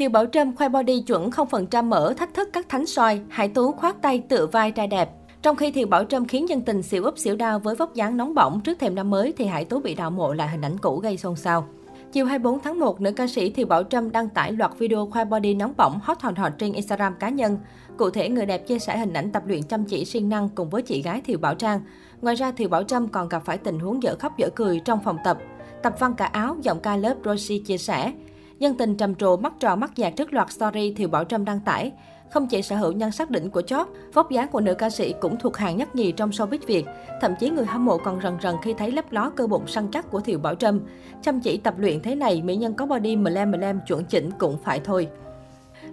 Thiều Bảo Trâm khoe body chuẩn 0% mỡ thách thức các thánh soi, Hải Tú khoát tay tự vai trai đẹp. Trong khi Thiều Bảo Trâm khiến dân tình xỉu úp xỉu đau với vóc dáng nóng bỏng trước thềm năm mới thì Hải Tú bị đạo mộ lại hình ảnh cũ gây xôn xao. Chiều 24 tháng 1, nữ ca sĩ Thiều Bảo Trâm đăng tải loạt video khoe body nóng bỏng hot hòn hot trên Instagram cá nhân. Cụ thể, người đẹp chia sẻ hình ảnh tập luyện chăm chỉ siêng năng cùng với chị gái Thiều Bảo Trang. Ngoài ra, Thiều Bảo Trâm còn gặp phải tình huống dở khóc dở cười trong phòng tập. Tập văn cả áo, giọng ca lớp Rosie chia sẻ. Dân tình trầm trồ mắt tròn mắt dạt trước loạt story Thiều Bảo Trâm đăng tải. Không chỉ sở hữu nhan sắc đỉnh của chóp, vóc dáng của nữ ca sĩ cũng thuộc hàng nhất nhì trong showbiz Việt. Thậm chí người hâm mộ còn rần rần khi thấy lấp ló cơ bụng săn chắc của Thiều Bảo Trâm. Chăm chỉ tập luyện thế này, mỹ nhân có body mờ lem mờ lem chuẩn chỉnh cũng phải thôi.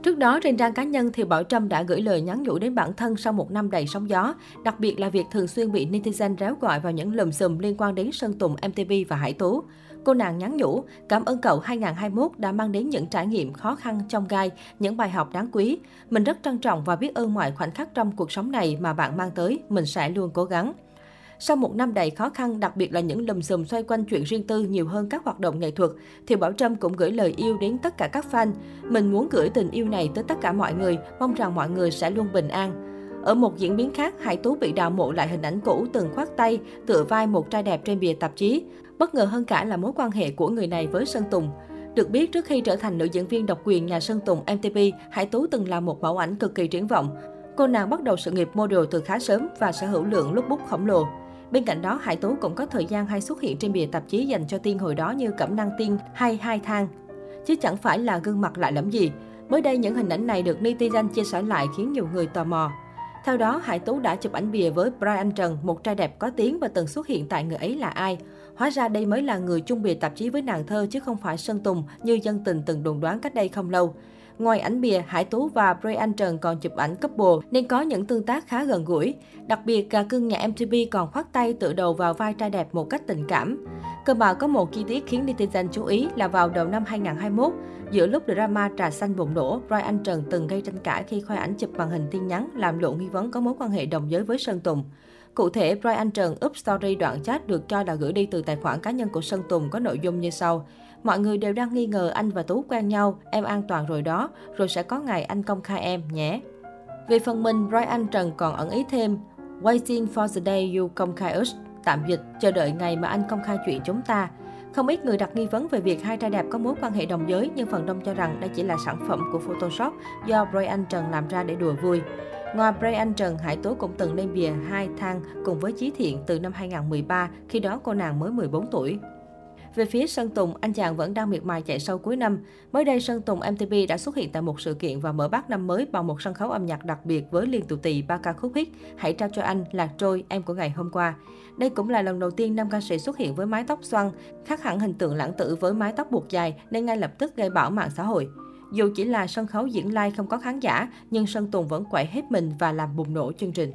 Trước đó, trên trang cá nhân, Thiều Bảo Trâm đã gửi lời nhắn nhủ đến bản thân sau một năm đầy sóng gió, đặc biệt là việc thường xuyên bị netizen réo gọi vào những lùm xùm liên quan đến Sơn Tùng, MTV và Hải Tú. Cô nàng nhắn nhủ, cảm ơn cậu 2021 đã mang đến những trải nghiệm khó khăn trong gai, những bài học đáng quý. Mình rất trân trọng và biết ơn mọi khoảnh khắc trong cuộc sống này mà bạn mang tới, mình sẽ luôn cố gắng. Sau một năm đầy khó khăn, đặc biệt là những lùm xùm xoay quanh chuyện riêng tư nhiều hơn các hoạt động nghệ thuật, thì Bảo Trâm cũng gửi lời yêu đến tất cả các fan. Mình muốn gửi tình yêu này tới tất cả mọi người, mong rằng mọi người sẽ luôn bình an. Ở một diễn biến khác, Hải Tú bị đào mộ lại hình ảnh cũ từng khoác tay, tựa vai một trai đẹp trên bìa tạp chí. Bất ngờ hơn cả là mối quan hệ của người này với Sơn Tùng. Được biết, trước khi trở thành nữ diễn viên độc quyền nhà Sơn Tùng MTV, Hải Tú từng là một mẫu ảnh cực kỳ triển vọng. Cô nàng bắt đầu sự nghiệp model từ khá sớm và sở hữu lượng lookbook khổng lồ. Bên cạnh đó, Hải Tú cũng có thời gian hay xuất hiện trên bìa tạp chí dành cho tiên hồi đó như Cẩm Năng Tiên hay Hai Thang. Chứ chẳng phải là gương mặt lại lẫm gì. Mới đây, những hình ảnh này được netizen chia sẻ lại khiến nhiều người tò mò. Theo đó, Hải Tú đã chụp ảnh bìa với Brian Trần, một trai đẹp có tiếng và từng xuất hiện tại người ấy là ai. Hóa ra đây mới là người chung bìa tạp chí với nàng thơ chứ không phải Sơn Tùng như dân tình từng đồn đoán cách đây không lâu. Ngoài ảnh bìa, Hải Tú và Brian Trần còn chụp ảnh couple nên có những tương tác khá gần gũi. Đặc biệt, gà cưng nhà MTV còn khoác tay tự đầu vào vai trai đẹp một cách tình cảm. Cơ mà có một chi tiết khiến netizen chú ý là vào đầu năm 2021, giữa lúc drama trà xanh bùng nổ, Brian Trần từng gây tranh cãi khi khoe ảnh chụp màn hình tin nhắn làm lộ nghi vấn có mối quan hệ đồng giới với Sơn Tùng. Cụ thể, Brian Trần up story đoạn chat được cho là gửi đi từ tài khoản cá nhân của Sơn Tùng có nội dung như sau. Mọi người đều đang nghi ngờ anh và Tú quen nhau, em an toàn rồi đó, rồi sẽ có ngày anh công khai em nhé. Về phần mình, Brian Trần còn ẩn ý thêm, Waiting for the day you công khai us, tạm dịch, chờ đợi ngày mà anh công khai chuyện chúng ta. Không ít người đặt nghi vấn về việc hai trai đẹp có mối quan hệ đồng giới, nhưng phần đông cho rằng đây chỉ là sản phẩm của Photoshop do Brian Trần làm ra để đùa vui. Ngoài Brian Trần, Hải Tố cũng từng lên bìa hai thang cùng với Chí Thiện từ năm 2013, khi đó cô nàng mới 14 tuổi. Về phía Sơn Tùng, anh chàng vẫn đang miệt mài chạy sâu cuối năm. Mới đây, Sơn Tùng mtp đã xuất hiện tại một sự kiện và mở bát năm mới bằng một sân khấu âm nhạc đặc biệt với liên tụ tỳ ba ca khúc hit Hãy trao cho anh, Lạc trôi, em của ngày hôm qua. Đây cũng là lần đầu tiên nam ca sĩ xuất hiện với mái tóc xoăn, khác hẳn hình tượng lãng tử với mái tóc buộc dài nên ngay lập tức gây bão mạng xã hội. Dù chỉ là sân khấu diễn live không có khán giả, nhưng Sơn Tùng vẫn quậy hết mình và làm bùng nổ chương trình.